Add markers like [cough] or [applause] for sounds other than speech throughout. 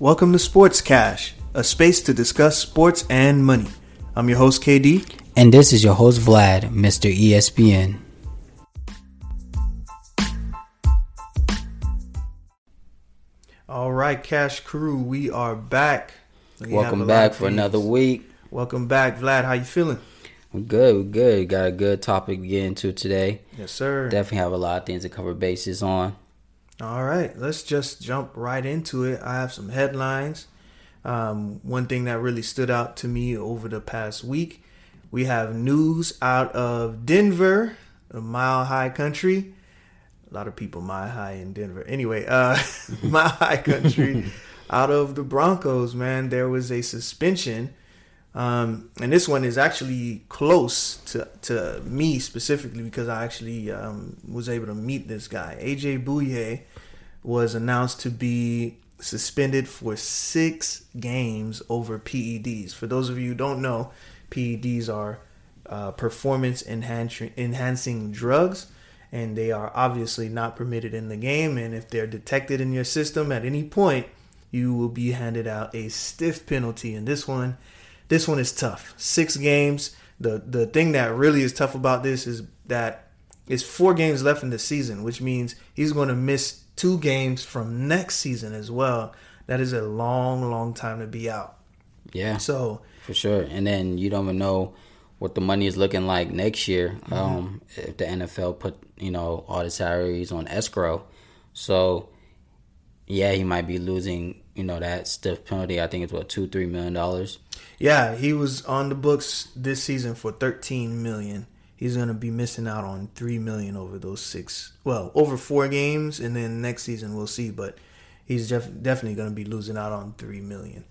Welcome to Sports Cash, a space to discuss sports and money. I'm your host, KD. And this is your host, Vlad, Mr. ESPN. All right, Cash Crew, we are back. We Welcome back for another week. Welcome back, Vlad. How you feeling? We're good. We're good. Got a good topic to get into today. Yes, sir. Definitely have a lot of things to cover bases on. All right, let's just jump right into it. I have some headlines. Um, one thing that really stood out to me over the past week, we have news out of Denver, a mile high country. A lot of people mile high in Denver. Anyway, uh, [laughs] mile high country [laughs] out of the Broncos, man. There was a suspension um, and this one is actually close to, to me specifically because I actually um, was able to meet this guy. AJ Bouye was announced to be suspended for six games over PEDs. For those of you who don't know, PEDs are uh, performance enhancing, enhancing drugs, and they are obviously not permitted in the game. And if they're detected in your system at any point, you will be handed out a stiff penalty. And this one this one is tough. Six games. The the thing that really is tough about this is that it's four games left in the season, which means he's going to miss two games from next season as well. That is a long, long time to be out. Yeah. So for sure, and then you don't even know what the money is looking like next year. Mm-hmm. Um, if the NFL put you know all the salaries on escrow, so yeah, he might be losing you know that stiff penalty. I think it's what two three million dollars. Yeah, he was on the books this season for 13 million. He's going to be missing out on 3 million over those 6 well, over 4 games and then next season we'll see, but he's def- definitely going to be losing out on 3 million.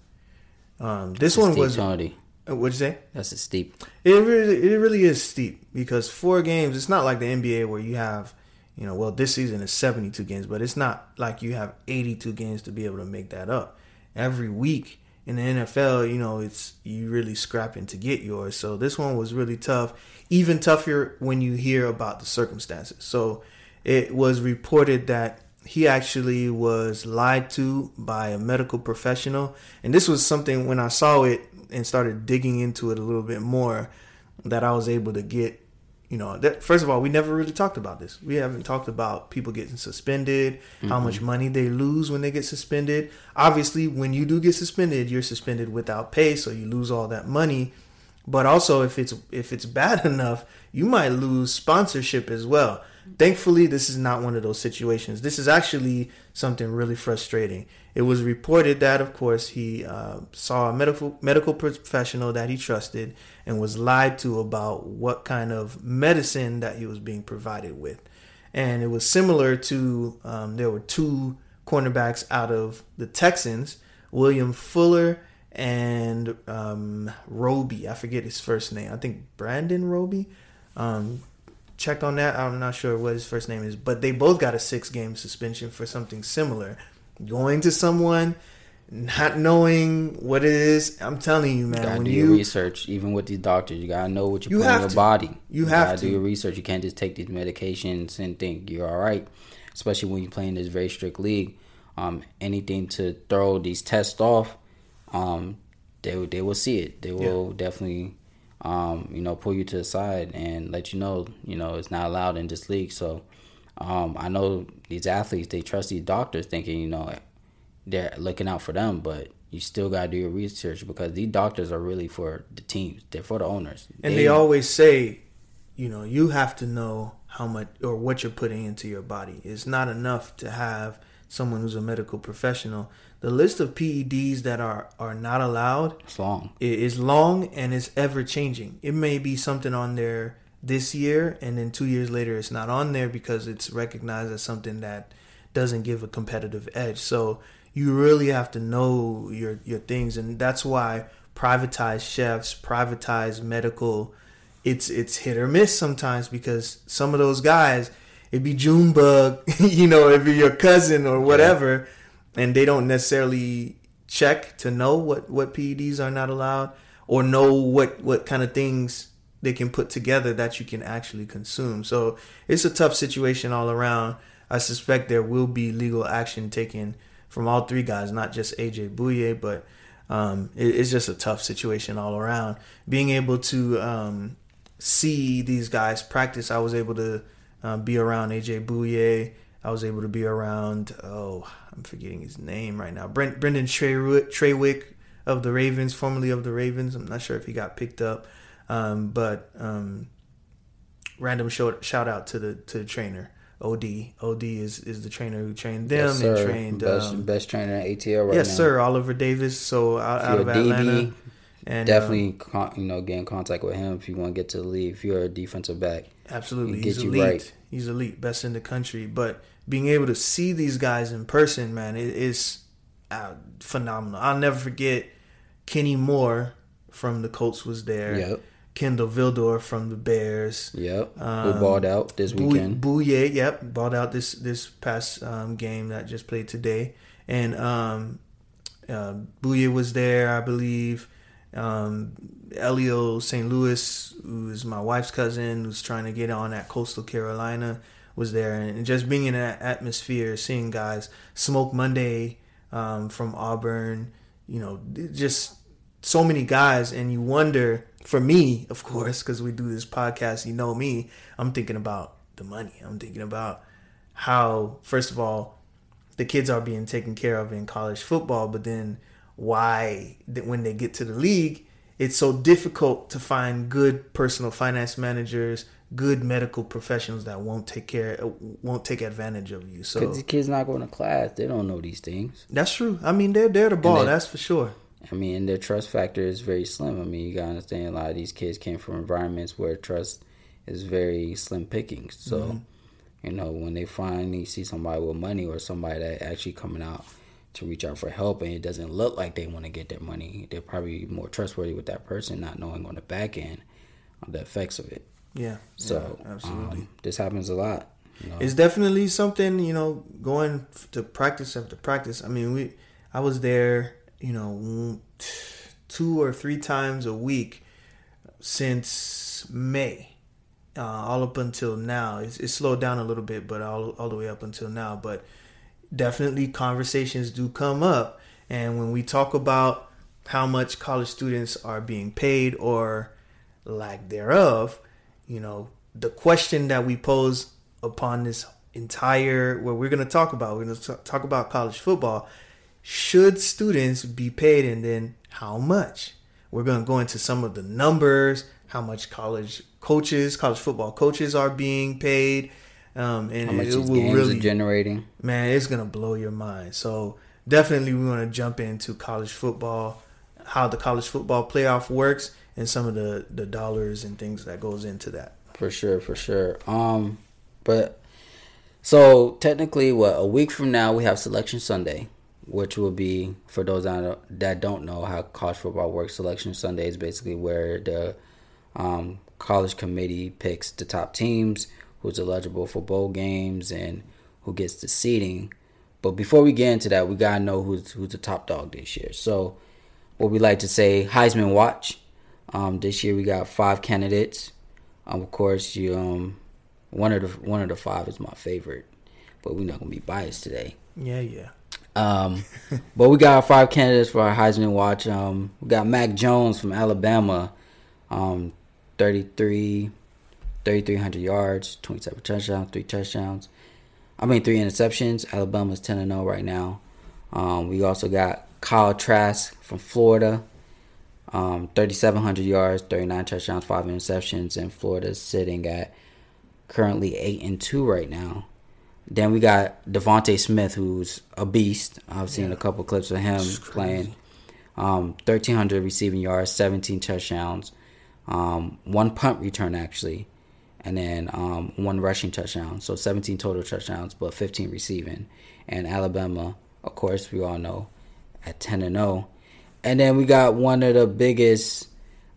Um, this one was penalty. Uh, what'd you say? That's a steep. It really, it really is steep because four games. It's not like the NBA where you have, you know, well, this season is seventy-two games, but it's not like you have eighty-two games to be able to make that up. Every week, in the NFL, you know, it's you really scrapping to get yours. So this one was really tough, even tougher when you hear about the circumstances. So it was reported that he actually was lied to by a medical professional, and this was something when I saw it and started digging into it a little bit more that I was able to get you know that first of all we never really talked about this. We haven't talked about people getting suspended mm-hmm. how much money they lose when they get suspended. Obviously when you do get suspended you're suspended without pay so you lose all that money. But also if it's if it's bad [laughs] enough you might lose sponsorship as well thankfully this is not one of those situations this is actually something really frustrating it was reported that of course he uh, saw a medical medical professional that he trusted and was lied to about what kind of medicine that he was being provided with. And it was similar to um, there were two cornerbacks out of the Texans, William Fuller and um, Roby. I forget his first name. I think Brandon Roby. Um, check on that. I'm not sure what his first name is, but they both got a six game suspension for something similar. Going to someone not knowing what it is. I'm telling you, man. You gotta when do you your research, even with these doctors, you gotta know what you're you putting in your to. body. You, you have to do your research. You can't just take these medications and think you're all right. Especially when you play in this very strict league. Um, anything to throw these tests off, um, they they will see it. They will yeah. definitely, um, you know, pull you to the side and let you know, you know, it's not allowed in this league. So, um, I know these athletes they trust these doctors, thinking, you know, they're looking out for them, but you still gotta do your research because these doctors are really for the teams. They're for the owners. And they, they always say, you know, you have to know how much or what you're putting into your body. It's not enough to have someone who's a medical professional. The list of PEDs that are are not allowed it's long. It is long and it's ever changing. It may be something on there this year and then 2 years later it's not on there because it's recognized as something that doesn't give a competitive edge. So you really have to know your your things, and that's why privatized chefs, privatized medical, it's it's hit or miss sometimes because some of those guys, it'd be Junebug, [laughs] you know, it'd be your cousin or whatever, and they don't necessarily check to know what what PEDs are not allowed or know what what kind of things they can put together that you can actually consume. So it's a tough situation all around. I suspect there will be legal action taken from all three guys, not just AJ Bouye, but um, it, it's just a tough situation all around. Being able to um, see these guys practice, I was able to uh, be around AJ Bouye. I was able to be around, oh, I'm forgetting his name right now. Brent, Brynden Trawick, Trawick of the Ravens, formerly of the Ravens. I'm not sure if he got picked up, um, but um, random shout, shout out to the to the trainer. OD. OD is, is the trainer who trained them yes, and trained best, um, best trainer in ATL right yes, now. sir. Oliver Davis. So out, out of DB, Atlanta, and definitely um, con- you know get in contact with him if you want to get to the league. If you're a defensive back, absolutely, he's elite. right. He's elite, best in the country. But being able to see these guys in person, man, it is uh, phenomenal. I'll never forget Kenny Moore from the Colts was there. Yep. Kindle Vildor from the Bears. yep, who Um, balled out this weekend. Bouye, yep, balled out this this past um, game that just played today, and um, uh, Bouye was there, I believe. Um, Elio St. Louis, who's my wife's cousin, who's trying to get on at Coastal Carolina, was there, and just being in that atmosphere, seeing guys, Smoke Monday um, from Auburn, you know, just so many guys, and you wonder. For me, of course, because we do this podcast, you know me. I'm thinking about the money. I'm thinking about how, first of all, the kids are being taken care of in college football, but then why that when they get to the league, it's so difficult to find good personal finance managers, good medical professionals that won't take care, won't take advantage of you. So Because the kids not going to class, they don't know these things. that's true. I mean, they're they're the ball. that's for sure. I mean, and their trust factor is very slim. I mean, you gotta understand a lot of these kids came from environments where trust is very slim pickings. So, Mm-hmm. you know, when they finally see somebody with money or somebody that actually coming out to reach out for help and it doesn't look like they want to get their money, they're probably more trustworthy with that person, not knowing on the back end uh, the effects of it. Yeah. So, yeah, absolutely. um, this happens a lot. You know? It's definitely something you know going to practice after practice. I mean, we I was there, you know, two or three times a week since May, uh, all up until now. It's, it's slowed down a little bit, but all all the way up until now. But definitely conversations do come up, and when we talk about how much college students are being paid or lack thereof, you know, the question that we pose upon this entire what we're going to talk about, we're going to talk about college football. Should students be paid, and then how much? We're going to go into some of the numbers, how much college coaches, college football coaches are being paid, um, and How much it these will games really are generating. man, it's gonna blow your mind. So definitely we want to jump into college football, how the college football playoff works, and some of the the dollars and things that goes into that. For sure, for sure. Um, but so technically, what a week from now we have Selection Sunday, which will be for those that don't- that don't know how college football works. Selection Sunday is basically where the um, college committee picks the top teams, who's eligible for bowl games, and who gets the seeding. But before we get into that, we gotta know who's who's the top dog this year. So, what we like to say, Heisman Watch. Um, this year we got five candidates. Um, of course, you um, one of the one of the five is my favorite, but we're not gonna be biased today. Yeah, yeah. Um, [laughs] but we got five candidates for our Heisman Watch. Um, we got Mac Jones from Alabama, um, 33, 3,300 yards, 27 touchdowns, three touchdowns. I mean, three interceptions. Alabama's 10 0 right now. Um, we also got Kyle Trask from Florida, um, 3,700 yards, 39 touchdowns, five interceptions, and Florida's sitting at currently 8 and 2 right now. Then we got Devonte Smith, who's a beast. I've seen a couple clips of him playing. Um, 1,300 receiving yards, 17 touchdowns, um, one punt return actually, and then um, one rushing touchdown. So 17 total touchdowns, but 15 receiving. And Alabama, of course, we all know, at 10 and 0. And then we got one of the biggest,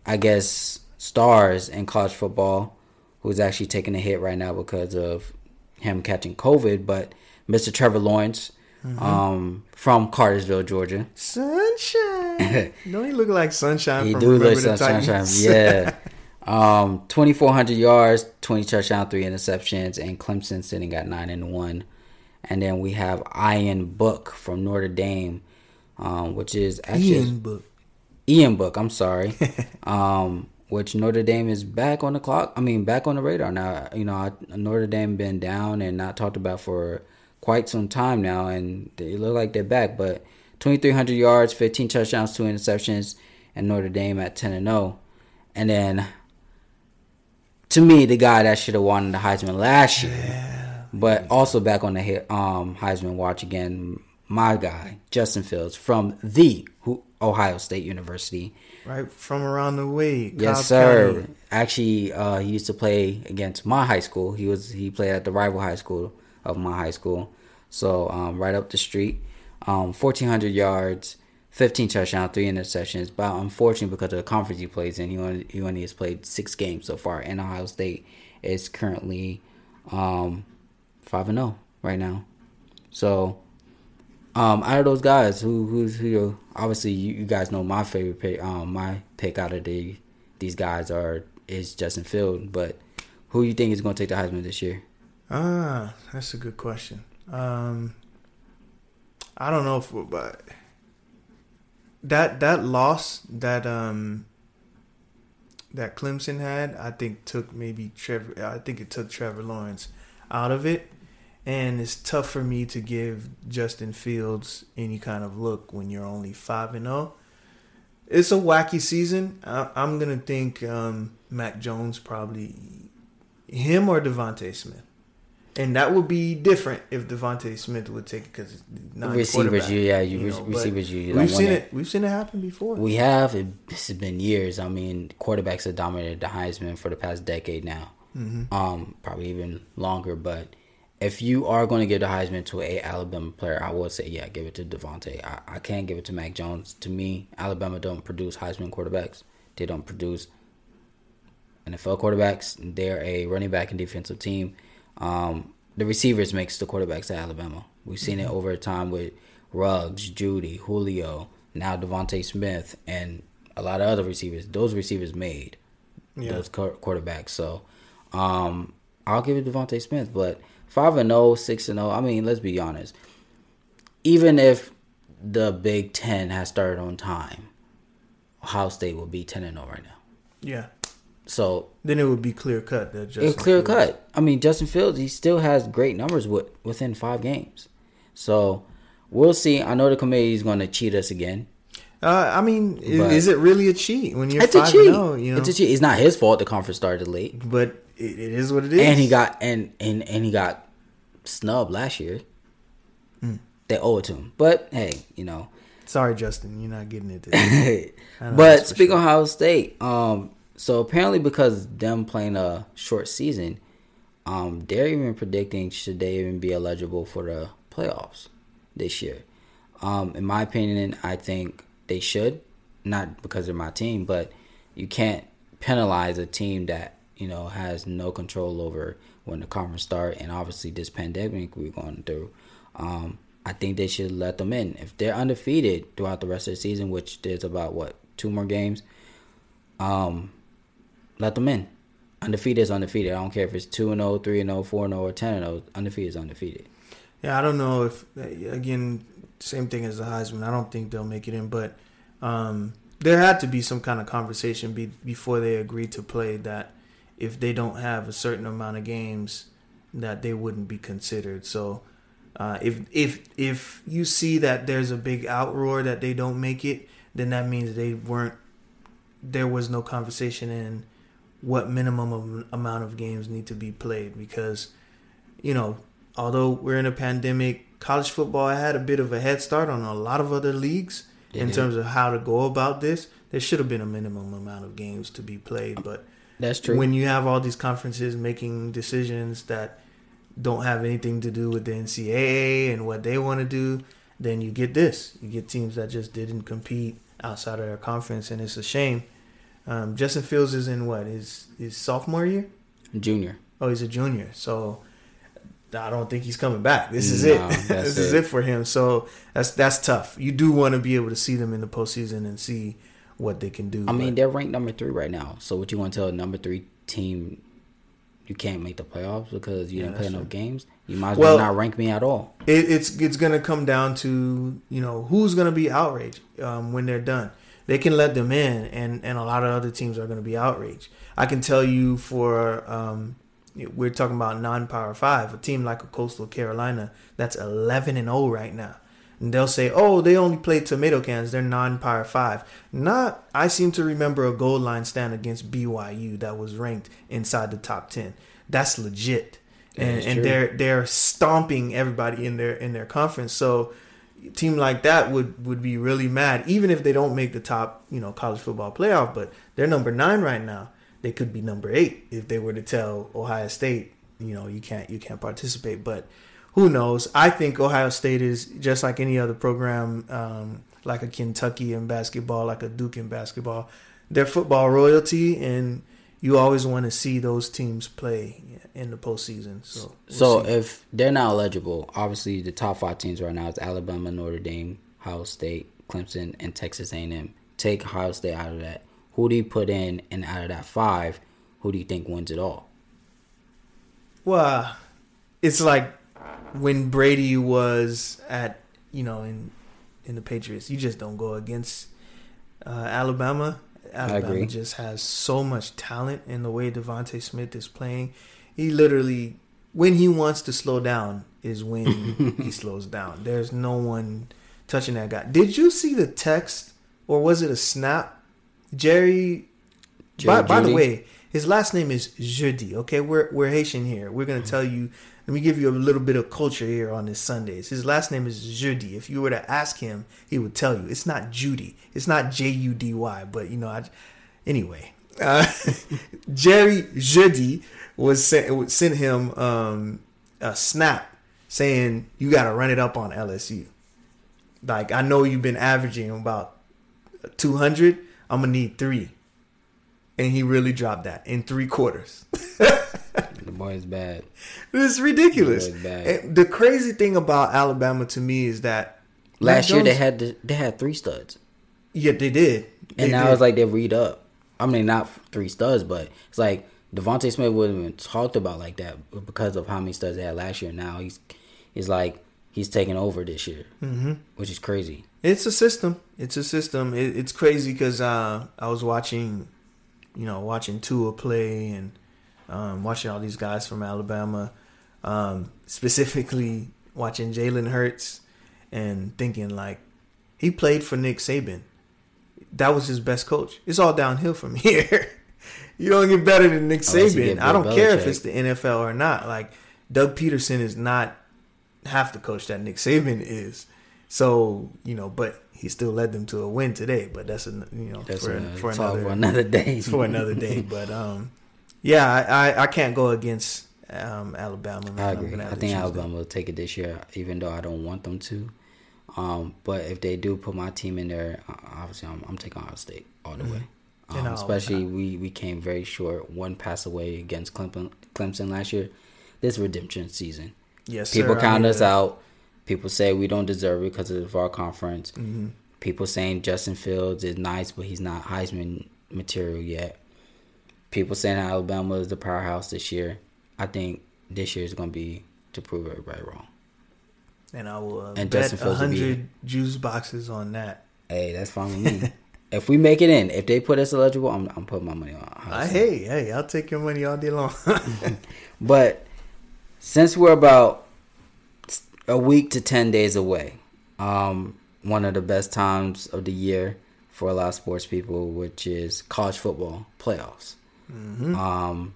I guess, stars in college football, who's actually taking a hit right now because of him catching COVID. But Mr. Trevor Lawrence, um, from Cartersville, Georgia. Sunshine. [laughs] Don't he look like sunshine? He from do look the sunshine, yeah. [laughs] Um, twenty four hundred yards, twenty touchdown, three interceptions, and Clemson sitting at nine and one. and then we have Ian Book from Notre Dame, um, which is actually Ian Book. Ian Book. I'm sorry, [laughs] um, which Notre Dame is back on the clock. I mean, back on the radar now. You know, Notre Dame been down and not talked about for quite some time now, and they look like they're back. But 2,300 yards, 15 touchdowns, two interceptions, and Notre Dame at 10 and 0. And then, to me, the guy that should have won the Heisman last year, Yeah. but also back on the um, Heisman watch again, my guy Justin Fields from the Ohio State University. Right from around the way. Yes, Cobb sir. County. Actually, uh, he used to play against my high school. He was he played at the rival high school of my high school, so um, right up the street. Um, fourteen hundred yards, fifteen touchdowns, three interceptions. But unfortunately, because of the conference he plays in, he only he only has played six games so far. And Ohio State is currently um, five and zero right now. So um, out of those guys, who who's who? Obviously, you, you guys know my favorite pick. Um, my pick out of the these guys are is Justin Field. But who you think is going to take the Heisman this year? Ah, that's a good question. Um, I don't know if, but that that loss that um that Clemson had, I think took maybe Trevor. I think it took Trevor Lawrence out of it, and it's tough for me to give Justin Fields any kind of look when you're only five and zero. It's a wacky season. I, I'm gonna think um, Mac Jones probably him or Devonte Smith. And that would be different if Devonte Smith would take it because not Receivers, you yeah, you, you re- receivers. You, you we've seen it. it. We've seen it happen before. We have. It, this has been years. I mean, quarterbacks have dominated the Heisman for the past decade now. Mm-hmm. Um, probably even longer. But if you are going to give the Heisman to a Alabama player, I would say yeah, give it to Devonte. I, I can't give it to Mac Jones. To me, Alabama don't produce Heisman quarterbacks. They don't produce NFL quarterbacks. They're a running back and defensive team. Um, the receivers makes the quarterbacks at Alabama. We've seen it over time with Ruggs, Jeudy, Julio, now Devonte Smith, and a lot of other receivers. Those receivers made Yeah. those quar- quarterbacks. So um, I'll give it Devontae Smith. But 5 and 0, 6 and 0, I mean, let's be honest. Even if the Big Ten has started on time, Ohio State will be 10 and 0 right now. yeah. So Then it would be clear cut that Justin it's clear Fields- cut. I mean, Justin Fields, he still has great numbers with, within five games. So we'll see. I know the committee is going to cheat us again. Uh, I mean, But- is it really a cheat when you're It's a five cheat. and zero? You know, It's a cheat. It's not his fault the conference started late, but it, it is what it is. and he got and and and he got snubbed last year. Hmm. They owe it to him, but hey, you know. Sorry, Justin, you're not getting it. Today. [laughs] But speaking sure. of Ohio State, um, so apparently because them playing a short season, um, they're even predicting should they even be eligible for the playoffs this year. Um, in my opinion, I think they should, not because they're my team, but you can't penalize a team that you know has no control over when the conference start, and obviously this pandemic we're going through. Um, I think they should let them in if they're undefeated throughout the rest of the season, which there's about what two more games. Um, let them in. Undefeated is undefeated. I don't care if it's 2 and 0, 3 and 0, 4 and 0, or 10 and 0. Undefeated is undefeated. Yeah, I don't know if again, same thing as the Heisman. I don't think they'll make it in, but um, there had to be some kind of conversation be, before they agreed to play that if they don't have a certain amount of games, that they wouldn't be considered. So uh, if if if you see that there's a big outroar that they don't make it, then that means they weren't. There was no conversation in what minimum of, amount of games need to be played because you know although we're in a pandemic, college football had a bit of a head start on a lot of other leagues They in did. terms of how to go about this. There should have been a minimum amount of games to be played, but That's true. when you have all these conferences making decisions that don't have anything to do with the NCAA and what they want to do, then you get this. You get teams that just didn't compete outside of their conference, and it's a shame. Um, Justin Fields is in what his his sophomore year. Junior. Oh, he's a junior, so I don't think he's coming back. This is No, it. [laughs] this is it. it for him. So that's that's tough. You do want to be able to see them in the postseason and see what they can do. I mean, they're ranked number three right now. So what you want to tell a number three team you can't make the playoffs because you Yeah, didn't play enough games. You might as Well- well not rank me at all. it, it's it's gonna come down to you know who's gonna be outraged um, when they're done. They can let them in, and and a lot of other teams are gonna be outraged. I can tell you for um, we're talking about non-power five, a team like a Coastal Carolina that's eleven and zero right now. And they'll say, "Oh, they only play tomato cans. They're non-power five. Not. I seem to remember a goal line stand against BYU that was ranked inside the top ten. That's legit, That and and they're they're stomping everybody in their in their conference. So, team like that would would be really mad, even if they don't make the top, you know, college football playoff. But they're number nine right now. They could be number eight if they were to tell Ohio State, you know, you can't you can't participate. But who knows? I think Ohio State is just like any other program, um, like a Kentucky in basketball, like a Duke in basketball. They're football royalty, and you always want to see those teams play in the postseason. So, we'll So see. if they're not eligible, obviously the top five teams right now is Alabama, Notre Dame, Ohio State, Clemson, and Texas A&M. Take Ohio State out of that. Who do you put in, and out of that five, who do you think wins it all? Well, it's like when Brady was at you know in in the Patriots. You just don't go against uh, Alabama. Alabama just has so much talent in the way Devonte Smith is playing. He literally, when he wants to slow down, is when [laughs] he slows down. There's no one touching that guy. Did you see the text, or was it a snap? Jerry by, Jerry by the way, his last name is Jeudy. Okay, we're we're Haitian here. We're gonna tell you. Let me give you a little bit of culture here on this Sundays. His last name is Jeudy. If you were to ask him, he would tell you it's not Judy. It's not J U D Y. But you know, I, anyway, uh, [laughs] Jerry Jeudy was sent sent him um, a snap saying you got to run it up on LSU. Like I know you've been averaging about two hundred. I'm gonna need three and he really dropped that in three quarters. The boy is bad. It's ridiculous. Really bad. And the crazy thing about Alabama to me is that Last year they had the, they had three studs, yeah they did, They and now did. it's like they read up. I mean, not three studs, but it's like Devonte Smith wasn't even talked about like that because of how many studs they had last year. Now he's he's like he's taking over this year, mm-hmm. which is crazy. It's a system. It's a system. It, it's crazy because uh, I was watching, you know, watching Tua play and um, watching all these guys from Alabama, um, specifically watching Jalen Hurts and thinking like he played for Nick Saban. That was his best coach. It's all downhill from [laughs] here. you don't get better than Nick Saban. I don't care if it's the NFL or not. Like Doug Pederson is not half the coach that Nick Saban is. So you know, but he still led them to a win today. But that's a you know That's for, a, for another for another day. [laughs] for another day. [laughs] But um, yeah, I, I, I can't go against um Alabama. Man. I agree. I think Alabama will take it this year, even though I don't want them to. Um, but if they do put my team in there, uh, obviously I'm, I'm taking Ohio State all the way. Mm-hmm. And Um, especially we, we came very short, one pass away against Clemson, Clemson last year. This redemption season. Yes, people sir, I count us to- out. People say we don't deserve it because of our conference. Mm-hmm. People saying Justin Fields is nice, but he's not Heisman material yet. People saying Alabama is the powerhouse this year. I think this year is going to be to prove everybody wrong. and I will uh, And bet Justin a Fields will be- hundred juice boxes on that. Hey, that's fine with me. [laughs] if we make it in, if they put us eligible, I'm, I'm putting my money on. I, hey, hey, I'll take your money all day long. [laughs] But since we're about a week to 10 days away, um, one of the best times of the year for a lot of sports people, which is college football playoffs. Um,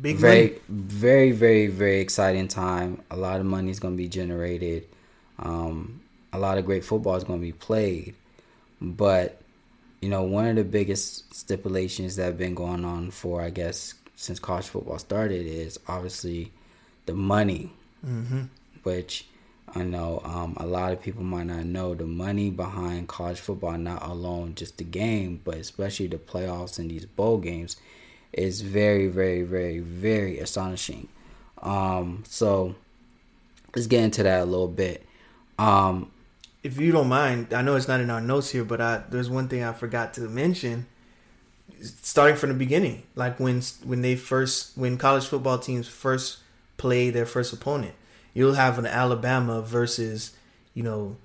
Big very, money. very, very, very exciting time. A lot of money is going to be generated. Um, a lot of great football is going to be played. But, you know, one of the biggest stipulations that have been going on for, I guess, since college football started is obviously the money, Mm-hmm. Which I know um, a lot of people might not know. The money behind college football, not alone just the game, but especially the playoffs and these bowl games, is very, very, very, very astonishing. Um, so let's get into that a little bit. Um, If you don't mind, I know it's not in our notes here, but I, there's one thing I forgot to mention. starting from the beginning, like when when they first when college football teams first play their first opponent, you'll have an Alabama versus you know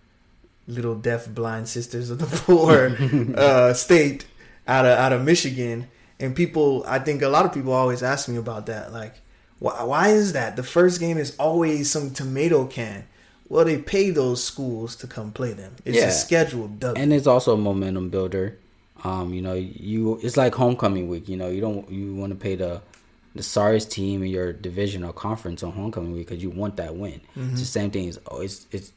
little deaf blind sisters of the [laughs] poor uh, state out of out of Michigan, and people. I think a lot of people always ask me about that, like. Why, why is that? The first game is always some tomato can. Well, they pay those schools to come play them. It's Yeah. a scheduled W. and it's also a momentum builder. Um, you know, you it's like homecoming week. You know, you don't you want to pay the the sorriest team in your division or conference on homecoming week because you want that win. It's the same thing. It's oh, it's it's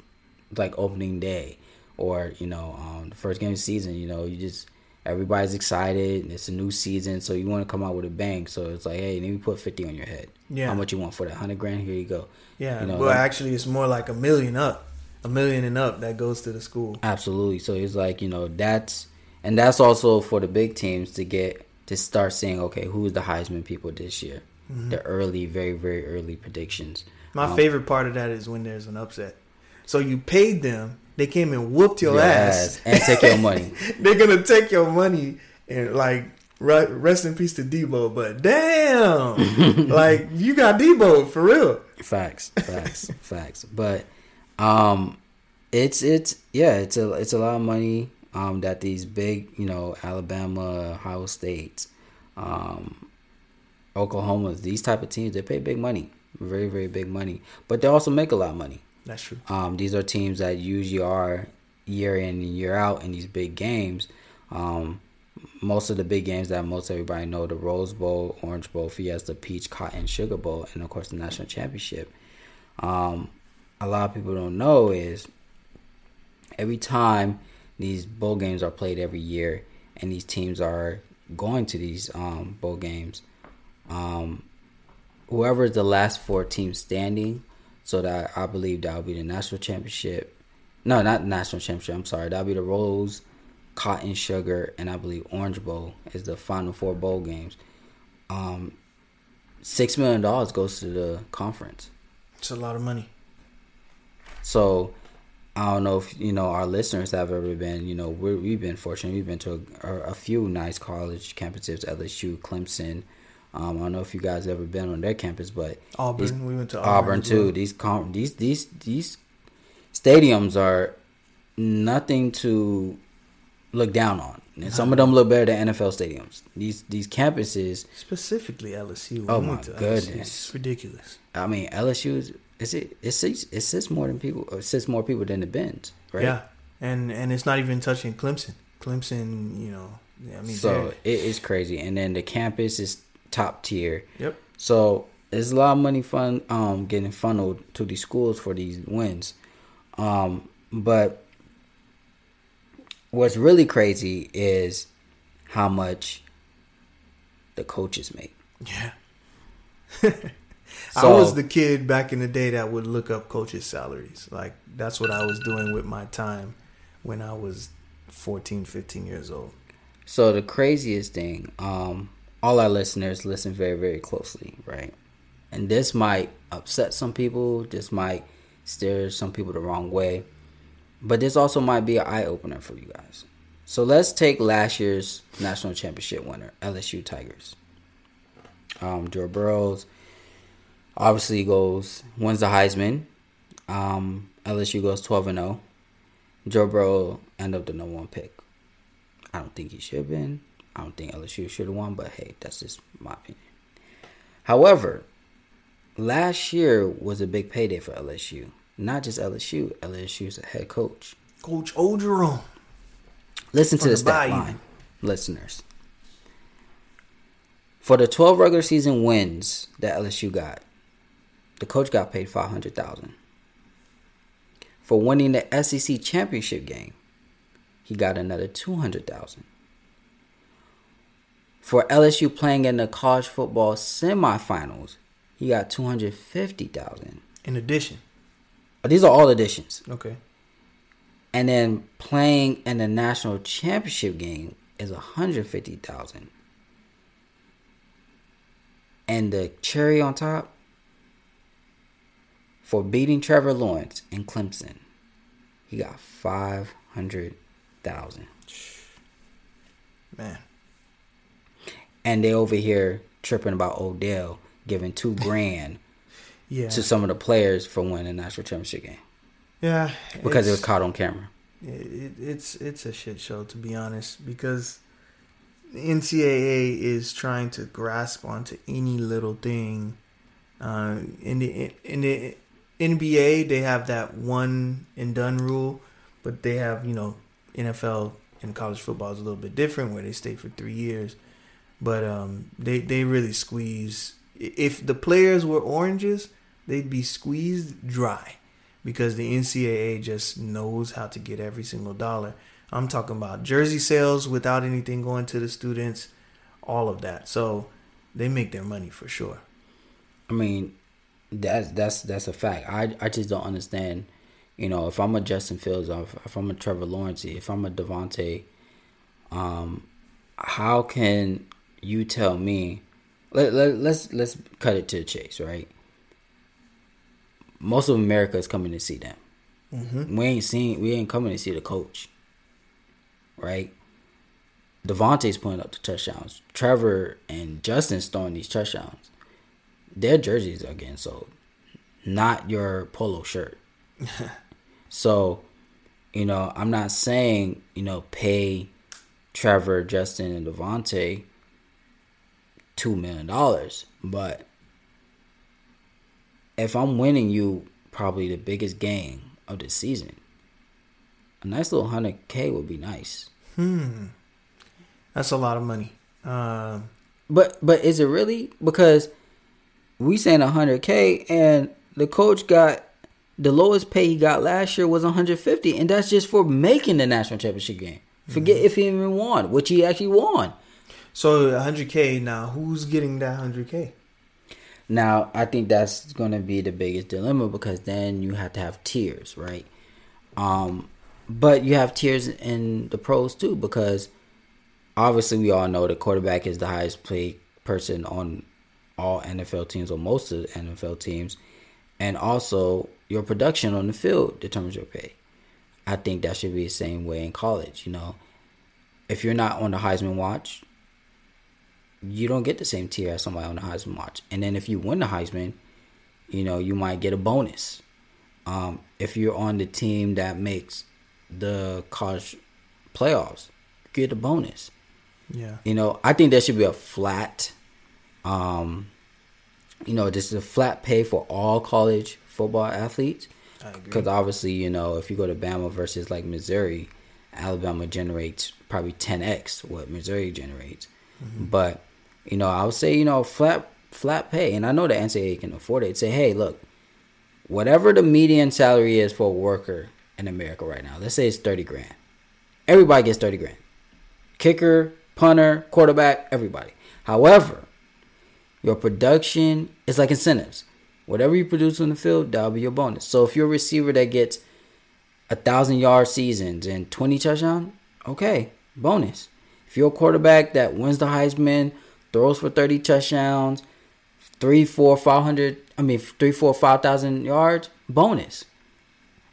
like opening day or you know um, the first game of the season. You know, you just everybody's excited. It's a new season, so you want to come out with a bang. So it's like, hey, let me put fifty on your head. Yeah. how much you want for that hundred grand? Here you go. Yeah, You know, well, that- actually, it's more like a million up, a million and up that goes to the school. Absolutely. So it's like you know that's and that's also for the big teams to get to start saying okay who's the Heisman people this year. The early, very very early predictions. My Um, favorite part of that is when there's an upset. So you paid them, they came and whooped your Your ass, ass and take your money. [laughs] They're gonna take your money and like rest in peace to Debo, but damn, [laughs] like you got Debo for real. Facts, facts, [laughs] facts. But um, it's it's yeah, it's a it's a lot of money um that these big you know Alabama, Ohio State, um, Oklahoma, these type of teams they pay big money, very very big money, but they also make a lot of money. That's true. Um, these are teams that usually are year in and year out in these big games. Um, most of the big games that most everybody know the Rose Bowl, Orange Bowl, Fiesta, Peach, Cotton, Sugar Bowl, and of course the National Championship. Um, a lot of people don't know is every time these bowl games are played every year, and these teams are going to these um, bowl games. Um, whoever is the last four teams standing, so that I believe that will be the national championship. No, not national championship. I'm sorry. That'll be the Rose, Cotton, Sugar, and I believe Orange Bowl is the final four bowl games. Um, six million dollars goes to the conference. It's a lot of money. So I don't know if you know our listeners have ever been. You know, we're, we've been fortunate. We've been to a, a few nice college campuses, LSU, Clemson. Um, I don't know if you guys ever been on their campus, but Auburn. these- we went to Auburn, Auburn, too. well. These com- these these these stadiums are nothing to look down on. And some of them look better than NFL stadiums. These these campuses. Specifically LSU. Oh my goodness. Ridiculous. I mean, LSU is is it it sits it sits more than people it sits more people than the Benz, right? Yeah, and and it's not even touching Clemson. Clemson, you know, I mean, so it is crazy, and then the campus is top tier. yep. So there's a lot of money fun um getting funneled to these schools for these wins. Um but what's really crazy is how much the coaches make. Yeah. [laughs] I was the kid back in the day that would look up coaches' salaries. Like that's what I was doing with my time when I was 14, 15 years old. So the craziest thing, um, all our listeners listen very, very closely, right? And this might upset some people. This might steer some people the wrong way, but this also might be an eye opener for you guys. So let's take last year's national championship winner, LSU Tigers. Um, Joe Burrows obviously goes wins the Heisman. Um, LSU goes twelve and zero. Joe Burrow end up the number one pick. I don't think he should have been. I don't think LSU should have won, but hey, that's just my opinion. However, last year was a big payday for LSU. Not just LSU, LSU's a head coach. Coach Orgeron. Listen to the stat line, listeners. For the 12 regular season wins that LSU got, the coach got paid 500000 For winning the SEC championship game, he got another 200000 For LSU playing in the college football semifinals, he got 250000 In addition, uh, These are all additions. okay, and then playing in the national championship game is 150,000. And the cherry on top for beating Trevor Lawrence in Clemson, he got 500,000. man, and they over here tripping about Odell giving two [laughs] grand Yeah. to some of the players for winning a national championship game yeah. because it was caught on camera. it, it's it's a shit show to be honest because NCAA is trying to grasp onto any little thing. Uh, in the in the NBA, they have that one and done rule, but they have you know NFL and college football is a little bit different where they stay for three years. But um, they they really squeeze. If the players were oranges, they'd be squeezed dry because the NCAA just knows how to get every single dollar. I'm talking about jersey sales without anything going to the students, all of that. So they make their money for sure. I mean, that's that's that's a fact. I I just don't understand. You know, if I'm a Justin Fields, if I'm a Trevor Lawrence, if I'm a Devontae, um, how can you tell me? Let, let let's let's cut it to the chase, right? Most of America is coming to see them. Mm-hmm. We ain't seen we ain't coming to see the coach. Right? Devontae's putting up the touchdowns. Trevor and Justin's throwing these touchdowns. Their jerseys are getting sold. Not your polo shirt. [laughs] so, you know, I'm not saying, you know, pay Trevor, Justin, and Devontae two million dollars. But if I'm winning you probably the biggest game of the season, a nice little hundred K would be nice. Hmm. That's a lot of money. Um, But but is it really? Because we saying hundred K and the coach got the lowest pay he got last year was 150, and that's just for making the national championship game. Forget if he even won, which he actually won. so 100k now. Who's getting that 100k? Now, I think that's going to be the biggest dilemma because then you have to have tiers, right? Um, but you have tiers in the pros too because obviously we all know the quarterback is the highest paid person on all NFL teams or most of the NFL teams, and also your production on the field determines your pay. I think that should be the same way in college. You know, if you're not on the Heisman watch, you don't get the same tier as somebody on the Heisman watch. And then if you win the Heisman, you know, you might get a bonus. Um, if you're on the team that makes the college playoffs, you get a bonus. Yeah. You know, I think there should be a flat, um, you know, just a flat pay for all college football athletes. Because obviously, you know, if you go to Bama versus like Missouri, Alabama generates probably 10x what Missouri generates. But, you know, I would say, you know, flat flat pay. And I know the NCAA can afford it. Say, hey, look, whatever the median salary is for a worker in America right now, let's say it's 30 grand. Everybody gets 30 grand. Kicker, punter, quarterback, everybody. However, your production is like incentives. Whatever you produce on the field, that'll be your bonus. So if you're a receiver that gets a thousand yard seasons and 20 touchdowns, okay, bonus. If you're a quarterback that wins the Heisman, throws for 30 touchdowns, three, four, five hundred, I mean, three, four, five thousand yards, bonus.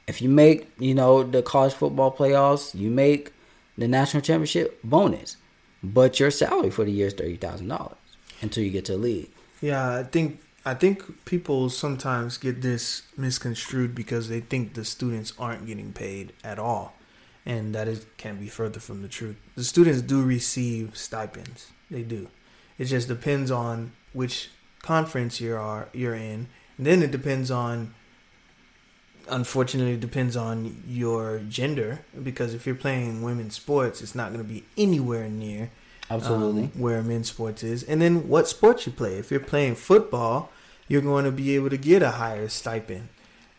If you make, you know, the college football playoffs, you make the national championship, bonus. But your salary for the year is $30,000 until you get to league. Yeah, I think I think people sometimes get this misconstrued because they think the students aren't getting paid at all, and that is can't be further from the truth. The students do receive stipends. They do. It just depends on which conference you are you're in, and then it depends on. Unfortunately, it depends on your gender because if you're playing women's sports, it's not going to be anywhere near Absolutely. um, where men's sports is, and then what sports you play. If you're playing football, you're going to be able to get a higher stipend.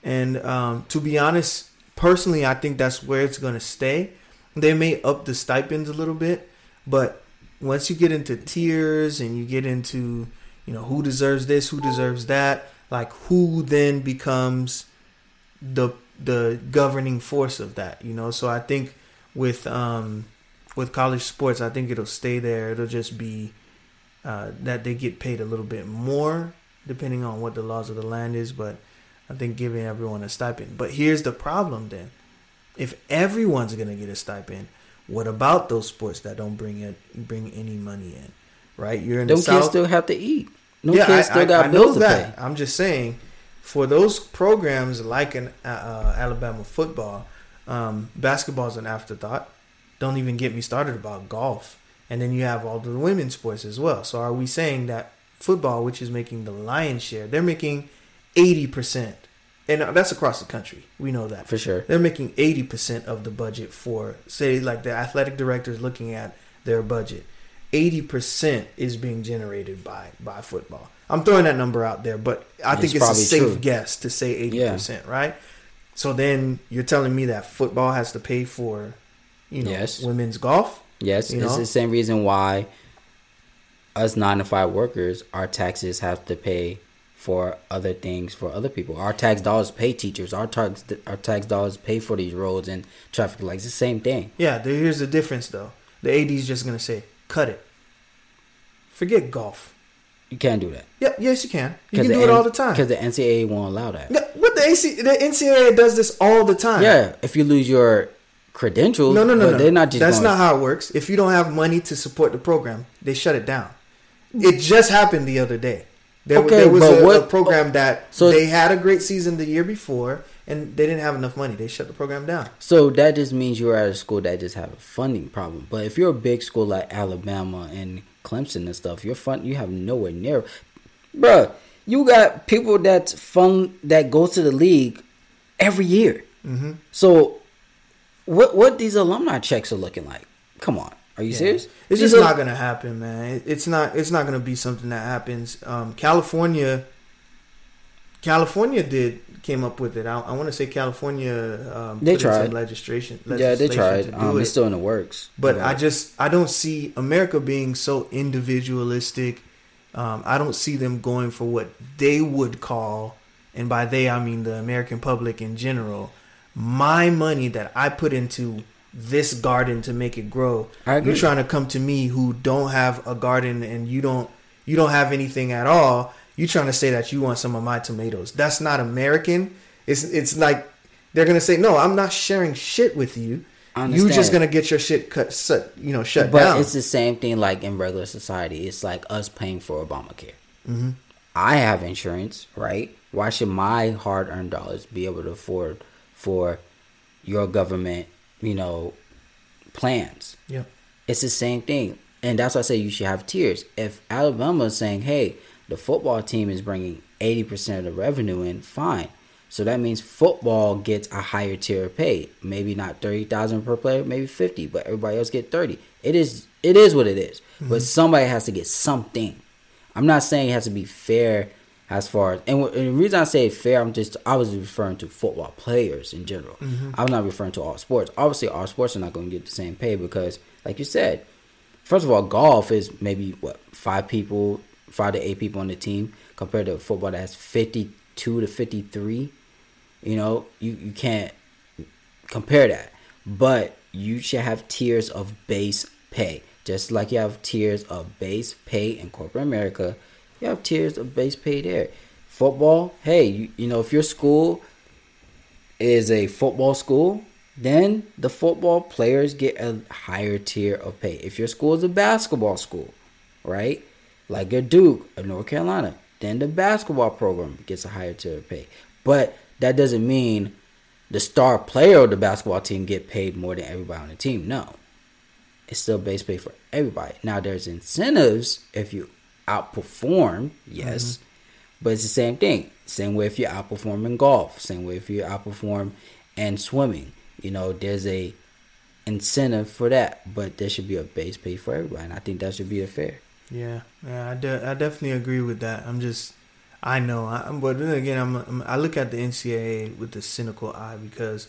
And um, to be honest, personally, I think that's where it's going to stay. They may up the stipends a little bit, but once you get into tiers and you get into, you know, who deserves this, who deserves that, like who then becomes the the governing force of that, you know. So I think with um, with college sports, I think it'll stay there. It'll just be uh, that they get paid a little bit more depending on what the laws of the land is. But I think giving everyone a stipend. But here's the problem then: if everyone's gonna get a stipend, what about those sports that don't bring it bring any money in? right? You're in Them the kids south. still have to eat. No yeah, kids I, still I, got I bills know to that. pay. I'm just saying, for those programs like in uh, uh, Alabama football, um, basketball is an afterthought. Don't even get me started about golf. And then you have all the women's sports as well. So are we saying that football, which is making the lion's share, they're making eighty percent, and uh, that's across the country. We know that For sure. they're making 80% of the budget for say like the athletic director is looking at their budget 80% is being generated by by football i'm throwing that number out there but i think It's it's a safe true. guess to say 80% right so then you're telling me that football has to pay for you know Yes. women's golf Yes, it's know? the same reason why us nine to five workers, our taxes have to pay for other things for other people. Our tax dollars pay teachers. Our tax our tax dollars pay for these roads and traffic lights. It's the same thing. yeah there- here's the difference though the ad is just going to say cut it forget golf You can't do that. yeah yes you can You can do it all the time Because the NCAA won't allow that. Yeah, what the AC, the NCAA does this all the time. Yeah, if you lose your credentials, No, no, no, but no. they're not just. That's gonna- not how it works. If you don't have money to support the program, they shut it down. It just happened the other day. There, Okay, there was but a, what- a program that So- they had a great season the year before, and they didn't have enough money. They shut the program down. So that just means you're at a school that just have a funding problem. But if you're a big school like Alabama and Clemson and stuff, your fund you have nowhere near. Bruh, you got people that fund that go to the league every year. Mm-hmm. So what what these alumni checks are looking like? Come on, are you serious? It's just not gonna happen, man. It's not. It's not gonna be something that happens. Um, California. California did came up with it. I, I want to say California. Um, They put in tried. some legislation. Yeah, they tried. Um, it. it's still in the works. But I just I don't see America being so individualistic. Um, I don't see them going for what they would call, and by they I mean the American public in general, my money that I put into this garden to make it grow. You're trying to come to me who don't have a garden and you don't you don't have anything at all. You're trying to say that you want some of my tomatoes. That's not American. It's it's like they're gonna say no. I'm not sharing shit with you. I You just gonna get your shit cut, shut, you know, shut but down. it's the same thing like in regular society. It's like us paying for Obamacare. hmm I have insurance, right? Why should my hard earned dollars be able to afford for your government, you know, plans? Yep. It's the same thing. And that's why I say you should have tiers. If Alabama is saying, hey, the football team is bringing 80% of the revenue in, fine. So that means football gets a higher tier of pay. Maybe not 30,000 per player, maybe 50, but everybody else get 30. It is it is what it is. But mm-hmm. somebody has to get something. I'm not saying it has to be fair as far as and, and the reason I say fair, I'm just I was referring to football players in general. Mm-hmm. I'm not referring to all sports. Obviously, all sports are not going to get the same pay because, like you said, first of all, golf is maybe what five people, five to eight people on the team compared to football that has 52 to 53. You know, you you can't compare that. But you should have tiers of base pay. Just like you have tiers of base pay in corporate America, you have tiers of base pay there. Football, hey, you, you know, if your school is a football school, then the football players get a higher tier of pay. If your school is a basketball school, right? Like a Duke of North Carolina, then the basketball program gets a higher tier of pay. But that doesn't mean the star player of the basketball team get paid more than everybody on the team. No. It's still base pay for everybody. Now there's incentives if you outperform, yes. Mm-hmm. But it's the same thing. Same way if you outperform in golf. Same way if you outperform in swimming. You know, there's a incentive for that. But there should be a base pay for everybody. And I think that should be fair. Yeah, yeah, I, de- I definitely agree with that. I'm just, I know, I, but then again, I'm, I'm, I look at the NCAA with the cynical eye because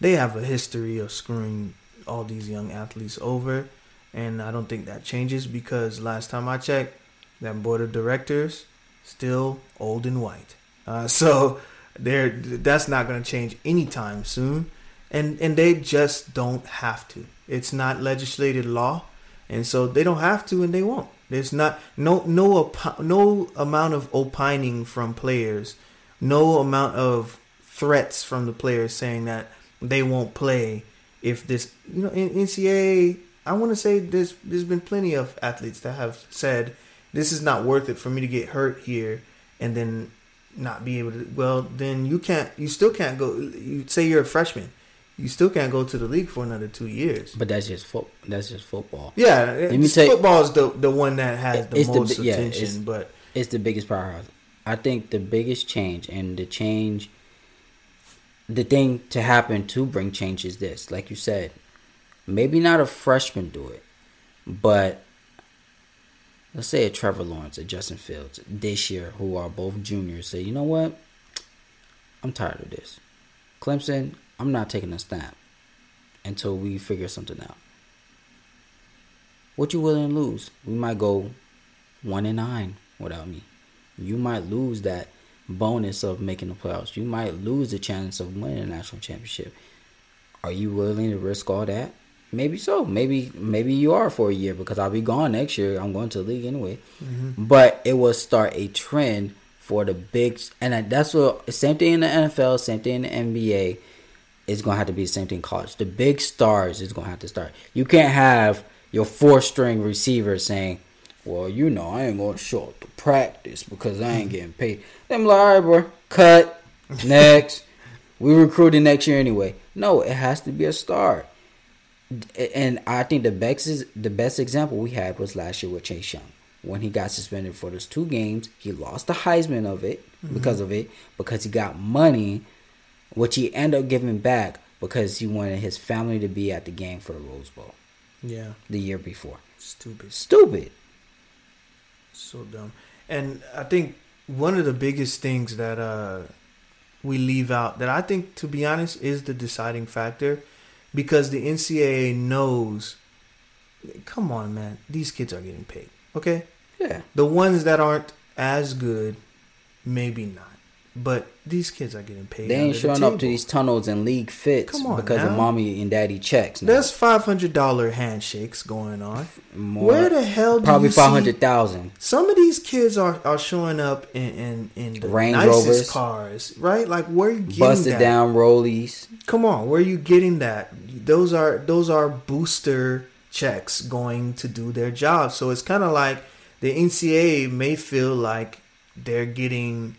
they have a history of screwing all these young athletes over, and I don't think that changes because last time I checked, that board of directors still old and white. Uh, so they're that's not going to change anytime soon, and and they just don't have to. It's not legislated law, and so they don't have to, and they won't. There's not no no no amount of opining from players, no amount of threats from the players saying that they won't play if this you know N- NCAA I want to say there's there's been plenty of athletes that have said this is not worth it for me to get hurt here and then not be able to. Well, then you can't. You still can't go. You say you're a freshman. You still can't go to the league for another two years. But that's just foot. That's just football. Yeah, Let me tell football is the the one that has the It's the most yeah, attention. it's- but It's the biggest powerhouse. I think the biggest change and the change, the thing to happen to bring change is this. Like you said, maybe not a freshman do it, but let's say a Trevor Lawrence, a Justin Fields this year, who are both juniors, say, you know what? I'm tired of this. Clemson, I'm not taking a snap until we figure something out. What you willing to lose? We might go one and nine without me. You might lose that bonus of making the playoffs. You might lose the chance of winning a national championship. Are you willing to risk all that? Maybe so. Maybe maybe you are for a year because I'll be gone next year. I'm going to the league anyway. Mm-hmm. But it will start a trend for the big, and that's what same thing in the NFL, same thing in the NBA. It's gonna have to be the same thing in college. The big stars is gonna have to start. You can't have your four string receiver saying, "Well, you know, I ain't gonna show up to practice because I ain't mm-hmm. getting paid." Them like, all right, bro, cut [laughs] next. we recruiting next year anyway. No, it has to be a star. And I think the best is, the best example we had was last year with Chase Young. When he got suspended for those two games, he lost the Heisman of it because of it because he got money, which he ended up giving back because he wanted his family to be at the game for the Rose Bowl yeah, the year before. stupid. Stupid. So dumb. And I think one of the biggest things that uh we leave out that I think to be honest is the deciding factor because the NCAA knows come on man, these kids are getting paid. Okay? Yeah. The ones that aren't as good maybe not. But these kids are getting paid. They ain't under the showing up to these tunnels and league fits Come on because of mommy and daddy checks. Now. There's five hundred dollar handshakes going on. More- Where the hell do probably five hundred thousand. Some of these kids are, are showing up in in, in the Range nicest Rovers. cars, right? Like where are you getting Busted that? down rollies. Come on, where are you getting that? Those are those are booster checks going to do their job. So it's kind of like the NCAA may feel like they're getting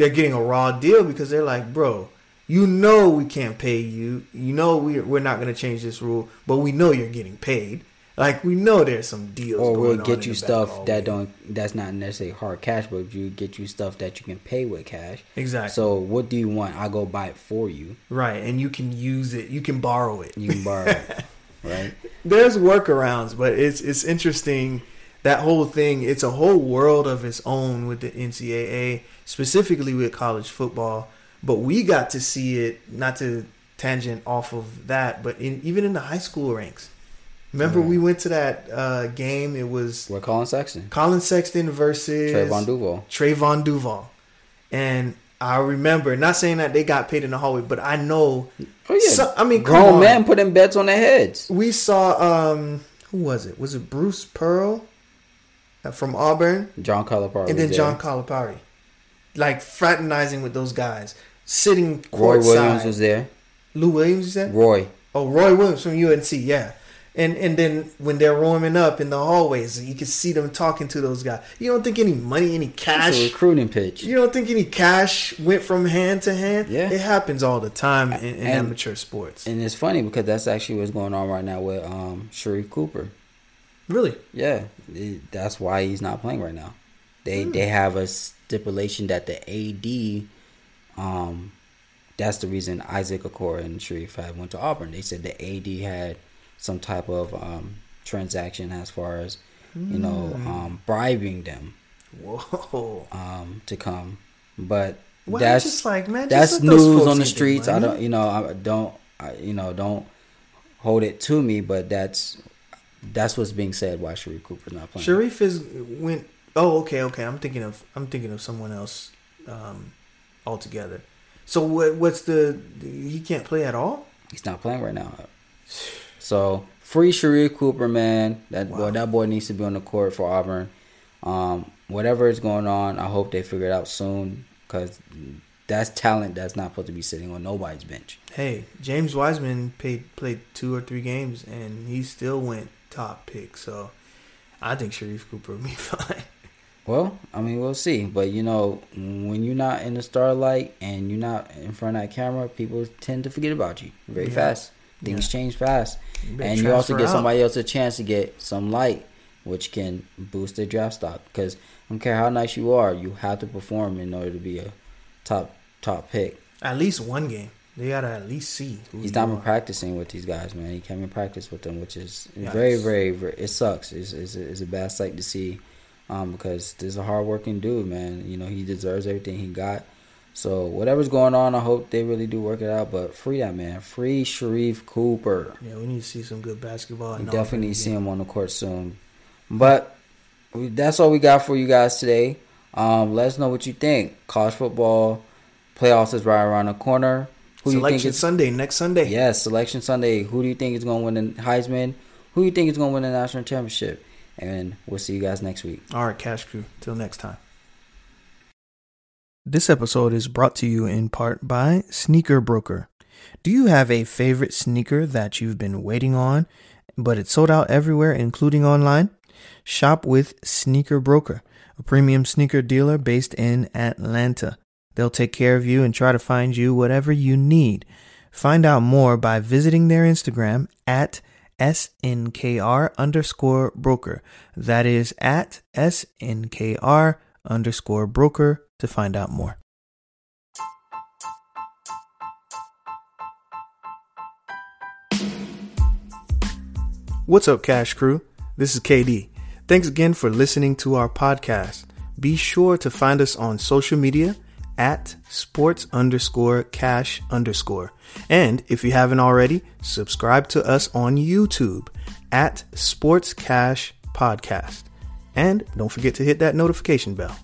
they're getting a raw deal because they're like, bro, you know we can't pay you. You know we we're not going to change this rule, but we know you're getting paid. Like we know there's some deals. or we'll get you stuff that don't that's not necessarily hard cash but you get you stuff that you can pay with cash exactly so what do you want i go buy it for you right, and you can use it. You can borrow it. you can borrow it [laughs] right there's workarounds, but it's it's interesting that whole thing. It's a whole world of its own with the NCAA, specifically with college football. But we got to see it, not to tangent off of that, but in, even in the high school ranks. Remember, Yeah. we went to that uh, game. It was we're calling sexton Collin Sexton versus Trevon Duval Trevon Duval, and I remember not saying that they got paid in the hallway, but I know. oh yeah So- I mean, come grown men putting bets on their heads We saw um who was it? Was it Bruce Pearl from Auburn? john calipari and then was John there. Calipari. Like fraternizing with those guys. Sitting roy williams was there Lou Williams, you said? roy Oh, Roy Williams from UNC, yeah. And and then when they're warming up in the hallways, you can see them talking to those guys. You don't think any money, any cash, recruiting pitch you don't think any cash went from hand to hand? Yeah. It happens all the time in, in And- amateur sports. and it's funny because that's actually what's going on right now with um sharife cooper really? Yeah, it- that's why he's not playing right now. They Hmm. they have a stipulation that the AD, um, that's the reason Isaac Okoro and Sharife had went to Auburn. They said the AD had some type of um, transaction as far as you know Hmm. um, bribing them Whoa. um, to come, but Well, that's just like, man, just that's news on the streets. I don't, you know, I don't, I, you know, don't hold it to me, but that's that's what's being said why Sharife Cooper's not playing. Sharife is went. Oh, okay, okay. I'm thinking of I'm thinking of someone else um, altogether. So what? What's the? He can't play at all. He's not playing right now. So free Sharife Cooper, man. That Wow. boy, that boy needs to be on the court for Auburn. Um, whatever is going on, I hope they figure it out soon because that's talent that's not supposed to be sitting on nobody's bench. Hey, James Wiseman played played two or three games and he still went top pick. So I think Sharife Cooper will be [laughs] fine. Well, I mean, we'll see. But you know, when you're not in the starlight and you're not in front of that camera, people tend to forget about you very yeah. fast. Things yeah. change fast, you and you also get out. somebody else a chance to get some light, which can boost their draft stock. Because I don't care how nice you are, you have to perform in order to be a top top pick. At least one game. They gotta at least see. He's not been practicing with these guys, man. He can't even practice with them, which is very, very, very. It sucks. It's, it's, it's a bad sight to see um, because this is a hardworking dude, man. You know, he deserves everything he got. So whatever's going on, I hope they really do work it out. But free that man, free Sharife Cooper. Yeah, we need to see some good basketball. We definitely need to see him on the court soon. But we, that's all we got for you guys today. Um, let us know what you think. College football playoffs is right around the corner. Who selection Sunday next Sunday. Yes, selection Sunday. Who do you think is going to win the Heisman? Who do you think is going to win the national championship? And we'll see you guys next week. All right, Cash Crew. Till next time. This episode is brought to you in part by Sneaker Broker. Do you have a favorite sneaker that you've been waiting on, but it's sold out everywhere, including online? Shop with Sneaker Broker, a premium sneaker dealer based in Atlanta. They'll take care of you and try to find you whatever you need. Find out more by visiting their Instagram at SNKR underscore broker. That is at SNKR underscore broker to find out more. What's up, Cash Crew? This is KD. Thanks again for listening to our podcast. Be sure to find us on social media at sports underscore cash underscore. And if you haven't already, subscribe to us on YouTube at Sports Cash Podcast. And don't forget to hit that notification bell.